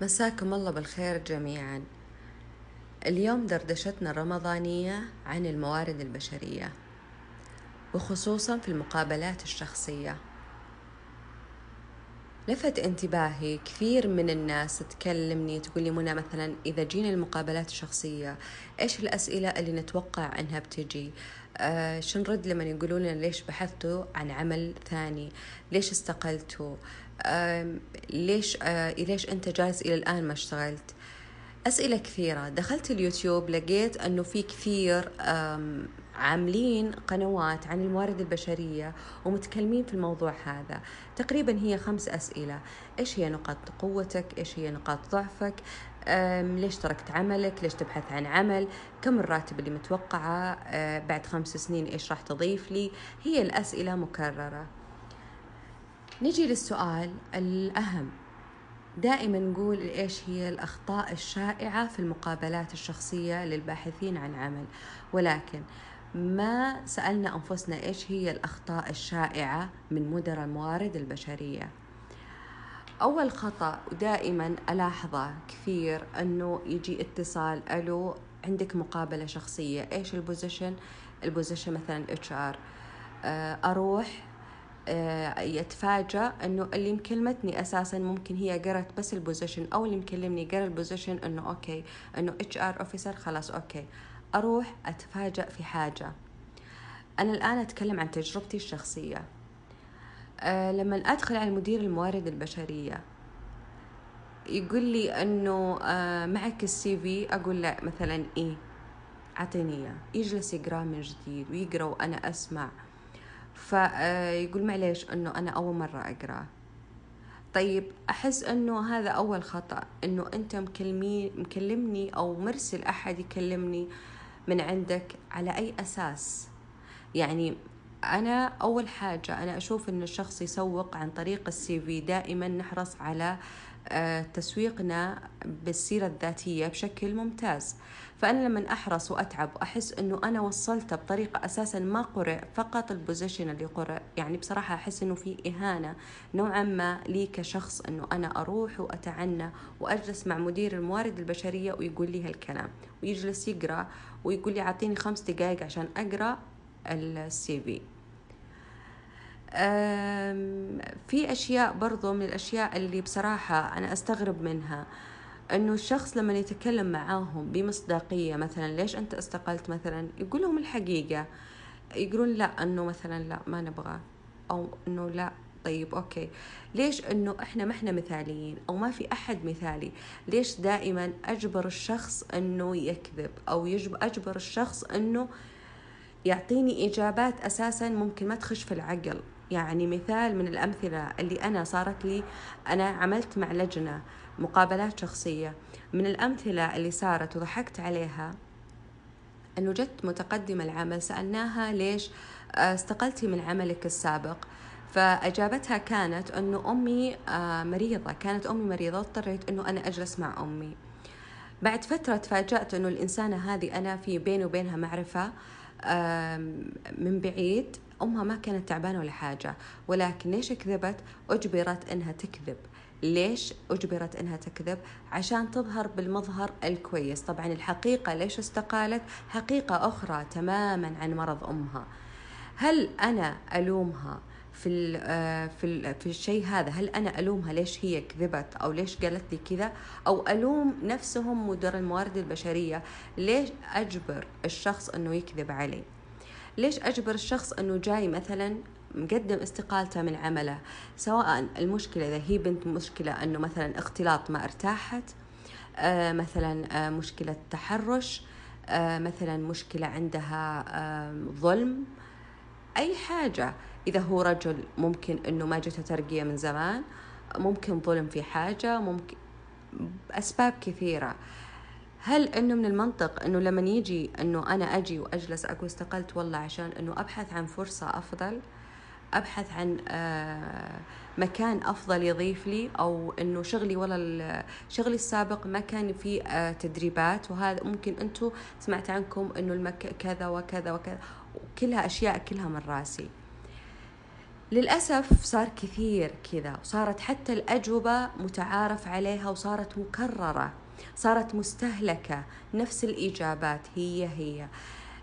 مساكم الله بالخير جميعا. اليوم دردشتنا الرمضانية عن الموارد البشرية وخصوصا في المقابلات الشخصية. لفت انتباهي كثير من الناس تكلمني تقول لي منى مثلا إذا جينا المقابلات الشخصية إيش الأسئلة اللي نتوقع أنها بتجي؟ آه شو نرد لما يقولون ليش بحثتوا عن عمل ثاني؟ ليش استقلتوا؟ ليش آه ليش أنت جالس إلى الآن ما اشتغلت؟ أسئلة كثيرة. دخلت اليوتيوب لقيت أنه في كثير عاملين قنوات عن الموارد البشرية ومتكلمين في الموضوع هذا. تقريبا هي خمس أسئلة. إيش هي نقاط قوتك؟ إيش هي نقاط ضعفك؟ ليش تركت عملك؟ ليش تبحث عن عمل؟ كم الراتب اللي متوقعة؟ أه، بعد خمس سنين إيش راح تضيف لي؟ هي الأسئلة مكررة. نجي للسؤال الأهم. دائما نقول إيش هي الأخطاء الشائعة في المقابلات الشخصية للباحثين عن عمل؟ ولكن ما سألنا أنفسنا إيش هي الأخطاء الشائعة من مدراء الموارد البشرية؟ أول خطأ ودائما ألاحظه كثير أنه يجي اتصال ألو عندك مقابلة شخصية إيش ال position؟ ال position مثلا HR آه، أروح يتفاجأ إنه اللي مكلمتني أساسا ممكن هي قرت بس ال position أو اللي مكلمني قرأ ال position إنه okay إنه HR officer خلاص okay. أروح أتفاجأ في حاجة. أنا الآن أتكلم عن تجربتي الشخصية. أه لما أدخل على مدير الموارد البشرية يقول لي إنه أه معك السي في أقول لا مثلا إيه أعطيني إياه. يجلس يقرأ من جديد ويقرأ وأنا أسمع. فيقول معليش إنه أنا أول مرة اقراه طيب أحس إنه هذا أول خطأ إنه أنت مكلمي مكلمني أو مرسل أحد يكلمني من عندك على أي أساس؟ يعني أنا أول حاجة أنا أشوف إن الشخص يسوق عن طريق السي في دائما نحرص على تسويقنا بالسيرة الذاتية بشكل ممتاز. فأنا لما أحرص وأتعب وأحس أنه أنا وصلته بطريقة أساسا ما قرأ فقط ال position اللي قرأ يعني بصراحة أحس أنه في إهانة نوعا ما لي كشخص أنه أنا أروح وأتعنى وأجلس مع مدير الموارد البشرية ويقول لي هالكلام. ويجلس يقرأ ويقول لي أعطيني خمس دقائق عشان أقرأ ال CV في أشياء برضو من الأشياء اللي بصراحة أنا أستغرب منها. إنه الشخص لما يتكلم معاهم بمصداقية مثلا ليش أنت أستقلت مثلا؟ يقول لهم الحقيقة. يقولون لا إنه مثلا لا ما نبغى. أو إنه لا طيب أوكي. ليش إنه إحنا ما إحنا مثاليين؟ أو ما في أحد مثالي. ليش دائما أجبر الشخص إنه يكذب؟ أو يجب أجبر الشخص إنه يعطيني إجابات أساسا ممكن ما تخش في العقل. يعني مثال من الأمثلة اللي أنا صارت لي. أنا عملت مع لجنة مقابلات شخصية. من الأمثلة اللي صارت وضحكت عليها أنه جت متقدمة العمل سألناها ليش آه، استقلتي من عملك السابق؟ فأجابتها كانت أنه أمي آه، مريضة. كانت أمي مريضة واضطريت أنه أنا أجلس مع أمي. بعد فترة تفاجأت أنه الإنسانة هذه أنا في بيني وبينها معرفة من بعيد. أمها ما كانت تعبانة ولا حاجة ولكن ليش كذبت؟ أجبرت أنها تكذب. ليش أجبرت أنها تكذب؟ عشان تظهر بالمظهر الكويس. طبعا الحقيقة ليش استقالت؟ حقيقة أخرى تماما عن مرض أمها. هل أنا ألومها في آه، في في الشيء هذا؟ هل أنا ألومها ليش هي كذبت؟ أو ليش قالت لي كذا؟ أو ألوم نفسهم مدراء الموارد البشرية؟ ليش أجبر الشخص إنه يكذب علي؟ ليش أجبر الشخص أنه جاي مثلا مقدم استقالته من عمله؟ سواء المشكلة إذا هي بنت مشكلة أنه مثلا اختلاط ما ارتاحت آه مثلا آه مشكلة تحرش آه مثلا مشكلة عندها ظلم أي حاجة. إذا هو رجل ممكن أنه ما جته ترقية من زمان ممكن ظلم في حاجة ممكن أسباب كثيرة. هل إنه من المنطق إنه لما يجي إنه أنا أجي وأجلس أقول استقلت والله عشان إنه أبحث عن فرصة أفضل أبحث عن آه، مكان أفضل يضيف لي أو إنه شغلي ولا شغلي السابق ما كان فيه آه، تدريبات وهذا ممكن أنتم سمعت عنكم إنه المك كذا وكذا وكذا وكلها أشياء كلها من راسي. للأسف صار كثير كذا وصارت حتى الأجوبة متعارف عليها وصارت مكررة. صارت مستهلكة. نفس الإجابات هي هي.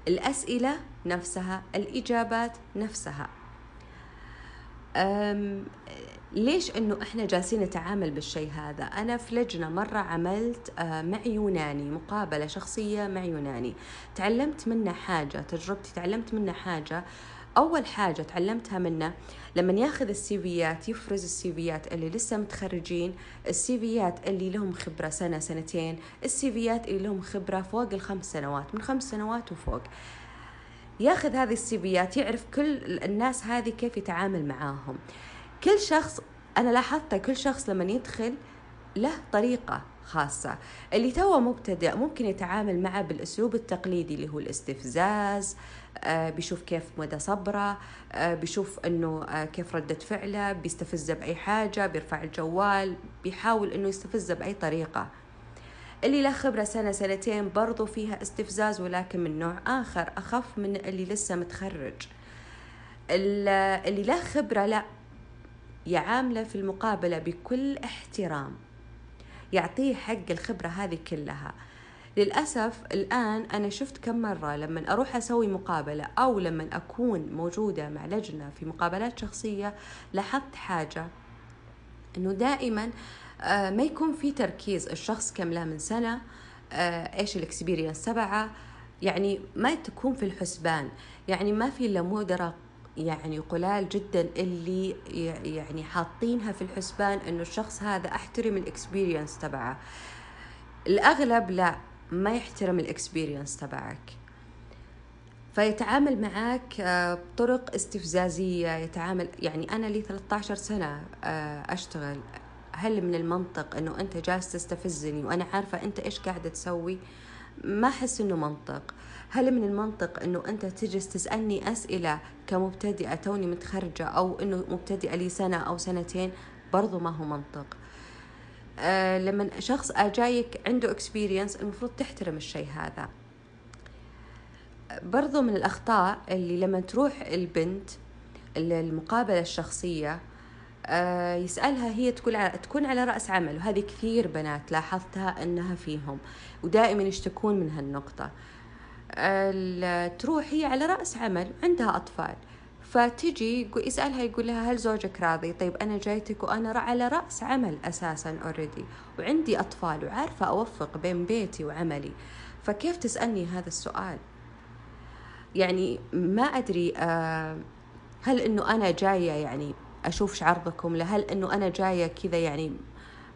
الأسئلة نفسها الإجابات نفسها. ليش إنه إحنا جالسين نتعامل بالشيء هذا؟ أنا في لجنة مرة عملت مع يوناني مقابلة شخصية مع يوناني. تعلمت منه حاجة تجربتي تعلمت منه حاجة. أول حاجة تعلمتها منه لما ياخذ السيفيات يفرز السيفيات اللي لسه متخرجين السيفيات اللي لهم خبرة سنة سنتين السيفيات اللي لهم خبرة فوق الخمس سنوات من خمس سنوات وفوق. ياخذ هذه السيفيات يعرف كل الناس هذه كيف يتعامل معاهم. كل شخص أنا لاحظت كل شخص لما يدخل له طريقة خاصة. اللي توه مبتدئ ممكن يتعامل معه بالأسلوب التقليدي اللي هو الاستفزاز آه بيشوف كيف مدى صبره آه بيشوف إنه آه كيف ردة فعله بيستفزه بأي حاجة بيرفع الجوال بيحاول إنه يستفزه بأي طريقة. اللي له خبرة سنة سنتين برضو فيها استفزاز ولكن من نوع آخر أخف من اللي لسه متخرج. اللي له خبرة لا يعامله في المقابلة بكل احترام. يعطيه حق الخبرة هذه كلها. للأسف الآن أنا شفت كم مرة لما أروح أسوي مقابلة أو لما أكون موجودة مع لجنة في مقابلات شخصية لاحظت حاجة. أنه دائما آه، ما يكون في تركيز الشخص كم له من سنة آه، إيش ال experience تبعه. يعني ما تكون في الحسبان. يعني ما في الا مدراء يعني قلال جدا اللي يعني حاطينها في الحسبان إنه الشخص هذا أحترم ال experience تبعه. الأغلب لا ما يحترم الإكسبيرينس تبعك. فيتعامل معك آه، بطرق استفزازية. يتعامل يعني أنا لي 13 سنة أشتغل. هل من المنطق إنه أنت جالس تستفزني وأنا عارفة أنت إيش قاعدة تسوي؟ ما أحس إنه منطق. هل من المنطق إنه أنت تجلس تسألني أسئلة كمبتدئة توني متخرجة أو إنه مبتدئة لي سنة أو سنتين؟ برضو ما هو منطق. آه لما شخص جايك عنده اكسبيرينس المفروض تحترم الشيء هذا. برضو من الأخطاء اللي لما تروح البنت المقابلة الشخصية آه، يسألها هي تقول على تكون على رأس عمل وهذه كثير بنات لاحظتها أنها فيهم ودائما يشتكون من هالنقطة. تروح هي على رأس عمل عندها أطفال. فتجي يسألها يقول لها هل زوجك راضي؟ طيب أنا جايتك وأنا على رأس عمل أساسا اوريدي وعندي أطفال وعارفة أوفق بين بيتي وعملي. فكيف تسألني هذا السؤال؟ يعني ما أدري آه، هل أنه أنا جاية يعني أشوف عرضكم لهل إنه أنا جاية كذا يعني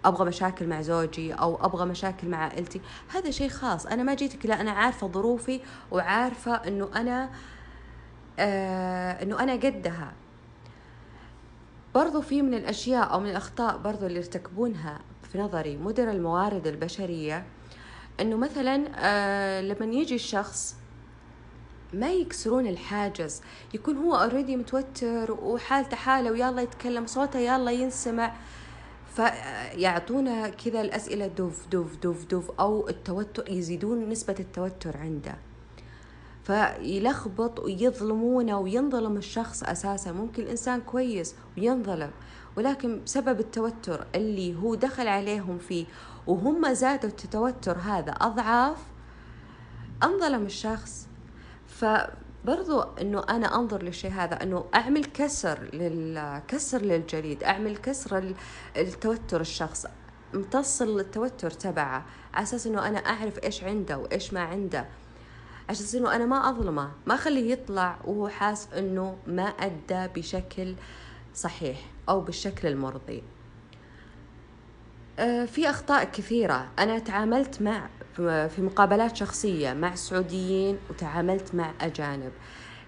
أبغى مشاكل مع زوجي أو أبغى مشاكل مع عائلتي هذا شيء خاص. أنا ما جيتك لا أنا عارفة ظروفي وعارفة إنه أنا آه إنه أنا قدها. برضو في من الأشياء أو من الأخطاء برضو اللي يرتكبونها في نظري مدير الموارد البشرية إنه مثلا آه لما يجي الشخص ما يكسرون الحاجز يكون هو اوريدي متوتر وحالته حالة ويلا يتكلم صوته يلا ينسمع. فيعطونا كذا الأسئلة دف دف دف دف أو التوتر يزيدون نسبة التوتر عنده. فيلخبط ويظلمونه وينظلم الشخص أساسا. ممكن الإنسان كويس وينظلم ولكن بسبب التوتر اللي هو دخل عليهم فيه وهم زادوا التوتر هذا أضعاف انظلم الشخص. فبرضو إنه أنا أنظر للشيء هذا إنه أعمل كسر للكسر للجليد أعمل كسر التوتر الشخص امتص التوتر تبعه على أساس إنه أنا أعرف إيش عنده وإيش ما عنده. أساس إنه أنا ما أظلمه ما أخليه يطلع وهو حاس إنه ما أدى بشكل صحيح أو بالشكل المرضي. آه، في أخطاء كثيرة أنا تعاملت مع في مقابلات شخصية مع سعوديين وتعاملت مع أجانب.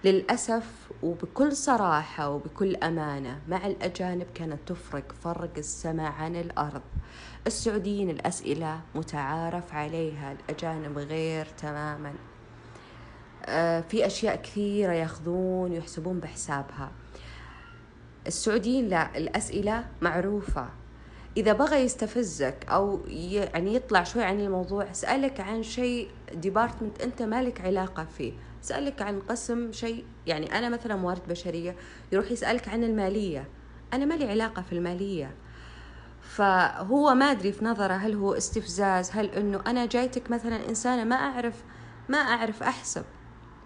للأسف وبكل صراحة وبكل أمانة مع الأجانب كانت تفرق فرق السماء عن الأرض. السعوديين الأسئلة متعارف عليها الأجانب غير تماما. آه، في أشياء كثيرة ياخذون ويحسبون بحسابها. السعوديين لا الأسئلة معروفة. إذا بغى يستفزك أو يعني يطلع شوي عن الموضوع اسألك عن شيء ديبارتمنت أنت مالك علاقة فيه. يسألك عن قسم شيء يعني أنا مثلا موارد بشرية يروح يسألك عن المالية. أنا ما لي علاقة في المالية. فهو ما أدري في نظره هل هو استفزاز هل أنه أنا جايتك مثلا إنسانة ما أعرف ما أعرف أحسب.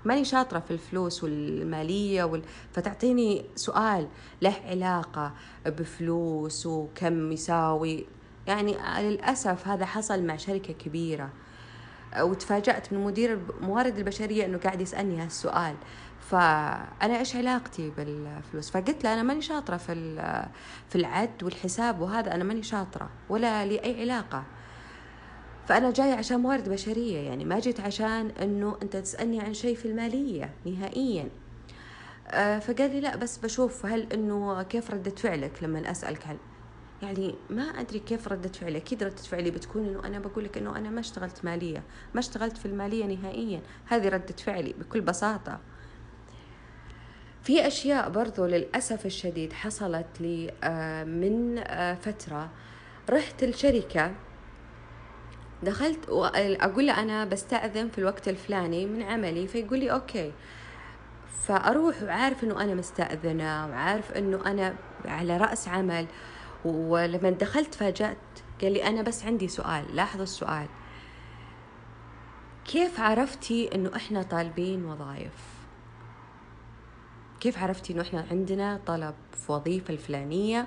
ماني شاطرة في الفلوس والمالية وال... فتعطيني سؤال له علاقة بفلوس وكم يساوي. يعني للأسف هذا حصل مع شركة كبيرة. وتفاجأت من مدير الموارد البشرية أنه قاعد يسألني هالسؤال. فأنا إيش علاقتي بالفلوس؟ فقلت له أنا ماني شاطرة في في العد والحساب وهذا أنا ماني شاطرة ولا لي أي علاقة. فأنا جاية عشان موارد بشرية يعني ما جيت عشان أنه أنت تسألني عن شيء في المالية نهائيا. آه، فقال لي لا بس بشوف هل أنه كيف ردة فعلك لما أسألك هل؟ يعني ما أدري كيف ردة فعلي. أكيد ردة فعلي بتكون أنه أنا بقول لك أنه أنا ما اشتغلت مالية ما اشتغلت في المالية نهائيا. هذه ردة فعلي بكل بساطة. في أشياء برضو للأسف الشديد حصلت لي آه، من آه، فترة رحت الشركة دخلت وأقول له أنا بستأذن في الوقت الفلاني من عملي فيقول لي أوكي. فأروح وعارف إنه أنا مستأذنة وعارف إنه أنا على رأس عمل. ولما دخلت فاجأت قال لي أنا بس عندي سؤال لاحظ السؤال. كيف عرفتي إنه إحنا طالبين وظائف؟ كيف عرفتي إنه إحنا عندنا طلب في وظيفة الفلانية؟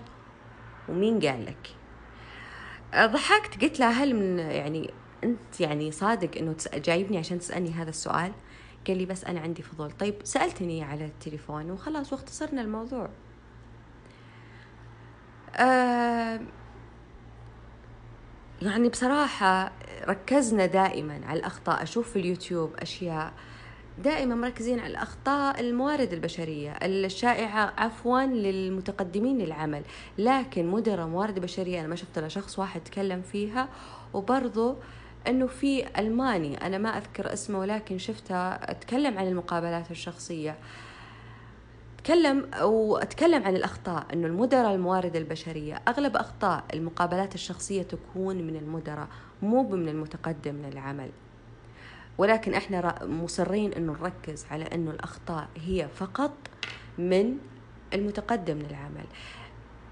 ومين قال لك؟ ضحكت قلت له هل من يعني أنت يعني صادق إنه جايبني عشان تسألني هذا السؤال؟ قال لي بس أنا عندي فضول. طيب سألتني على التليفون وخلاص واختصرنا الموضوع. آه يعني بصراحة ركزنا دائما على الأخطاء. أشوف في اليوتيوب أشياء دائما مركزين على الأخطاء الموارد البشرية الشائعة عفوا للمتقدمين للعمل. لكن مدراء موارد بشرية أنا ما شفت إلا شخص واحد تكلم فيها وبرضه إنه في ألماني أنا ما أذكر اسمه ولكن شفته أتكلم عن المقابلات الشخصية. تكلم وأتكلم عن الأخطاء إنه المدراء الموارد البشرية أغلب أخطاء المقابلات الشخصية تكون من المدراء مو من المتقدم للعمل. ولكن إحنا مصرين إنه نركز على إنه الأخطاء هي فقط من المتقدم للعمل.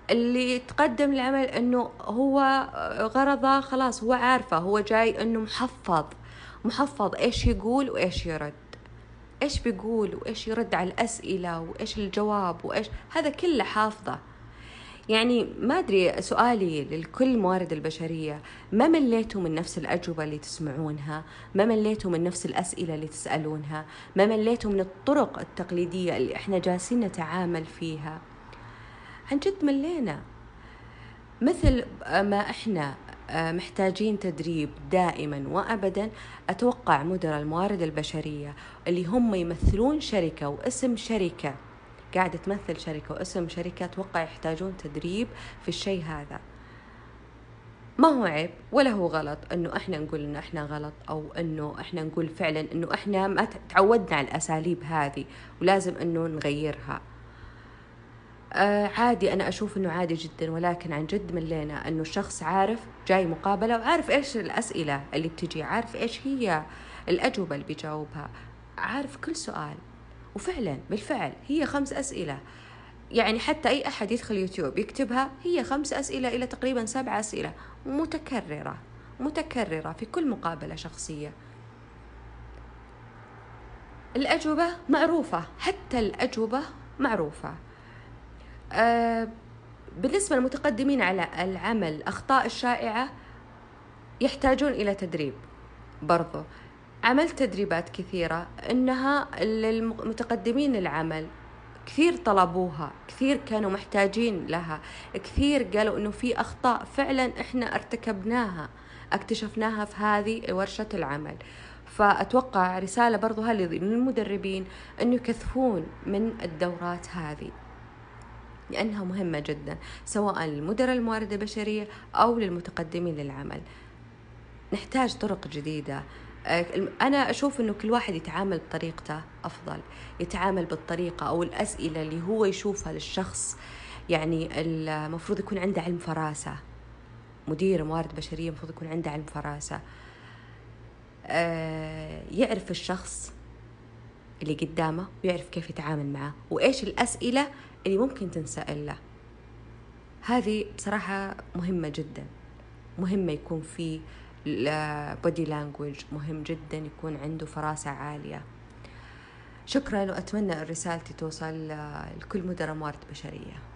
اللي يتقدم للعمل إنه هو غرضه خلاص هو عارفه هو جاي إنه محفظ. محفظ إيش يقول وإيش يرد. إيش بيقول وإيش يرد على الأسئلة وإيش الجواب وإيش هذا كله حافظة. يعني ما أدري سؤالي لكل موارد البشرية ما مليتوا من نفس الأجوبة اللي تسمعونها؟ ما مليتوا من نفس الأسئلة اللي تسألونها؟ ما مليتوا من الطرق التقليدية اللي إحنا جالسين نتعامل فيها؟ عن جد ملينا. مثل ما إحنا آه، محتاجين تدريب دائما وابدا أتوقع مدراء الموارد البشرية اللي هم يمثلون شركة واسم شركة. قاعدة تمثل شركة واسم شركة أتوقع يحتاجون تدريب في الشيء هذا. ما هو عيب؟ ولا هو غلط إنه إحنا نقول إنه إحنا غلط أو إنه إحنا نقول فعلا إنه إحنا ما تعودنا على الأساليب هذه ولازم إنه نغيرها. آه عادي أنا أشوف إنه عادي جدا ولكن عن جد ملينا إنه الشخص عارف جاي مقابلة وعارف إيش الأسئلة اللي بتجي عارف إيش هي الأجوبة اللي بيجاوبها عارف كل سؤال. وفعلا بالفعل هي خمس أسئلة. يعني حتى أي أحد يدخل يوتيوب يكتبها هي خمس أسئلة إلى تقريبا سبع أسئلة. متكررة متكررة في كل مقابلة شخصية. الأجوبة معروفة حتى الأجوبة معروفة. أه بالنسبة للمتقدمين على العمل الأخطاء الشائعة يحتاجون إلى تدريب برضو. عملت تدريبات كثيرة إنها للمتقدمين للعمل كثير طلبوها كثير كانوا محتاجين لها. كثير قالوا إنه في أخطاء فعلا إحنا ارتكبناها اكتشفناها في هذه ورشة العمل. فأتوقع رسالة برضو للمدربين أنه يكثفون من الدورات هذه لأنها مهمة جدا سواء للمدراء الموارد البشرية أو للمتقدمين للعمل. نحتاج طرق جديدة. أنا أشوف إنه كل واحد يتعامل بطريقته أفضل يتعامل بالطريقة أو الأسئلة اللي هو يشوفها للشخص يعني المفروض يكون عنده علم فراسة مدير موارد بشرية المفروض يكون عنده علم فراسة. آه، يعرف الشخص اللي قدامه ويعرف كيف يتعامل معه وإيش الأسئلة اللي ممكن تنسأل له. هذه بصراحة مهمة جدا مهمة يكون في بودي لانجوج مهم جدا يكون عنده فراسة عالية. شكرا وأتمنى رسالتي توصل لكل مدراء موارد بشرية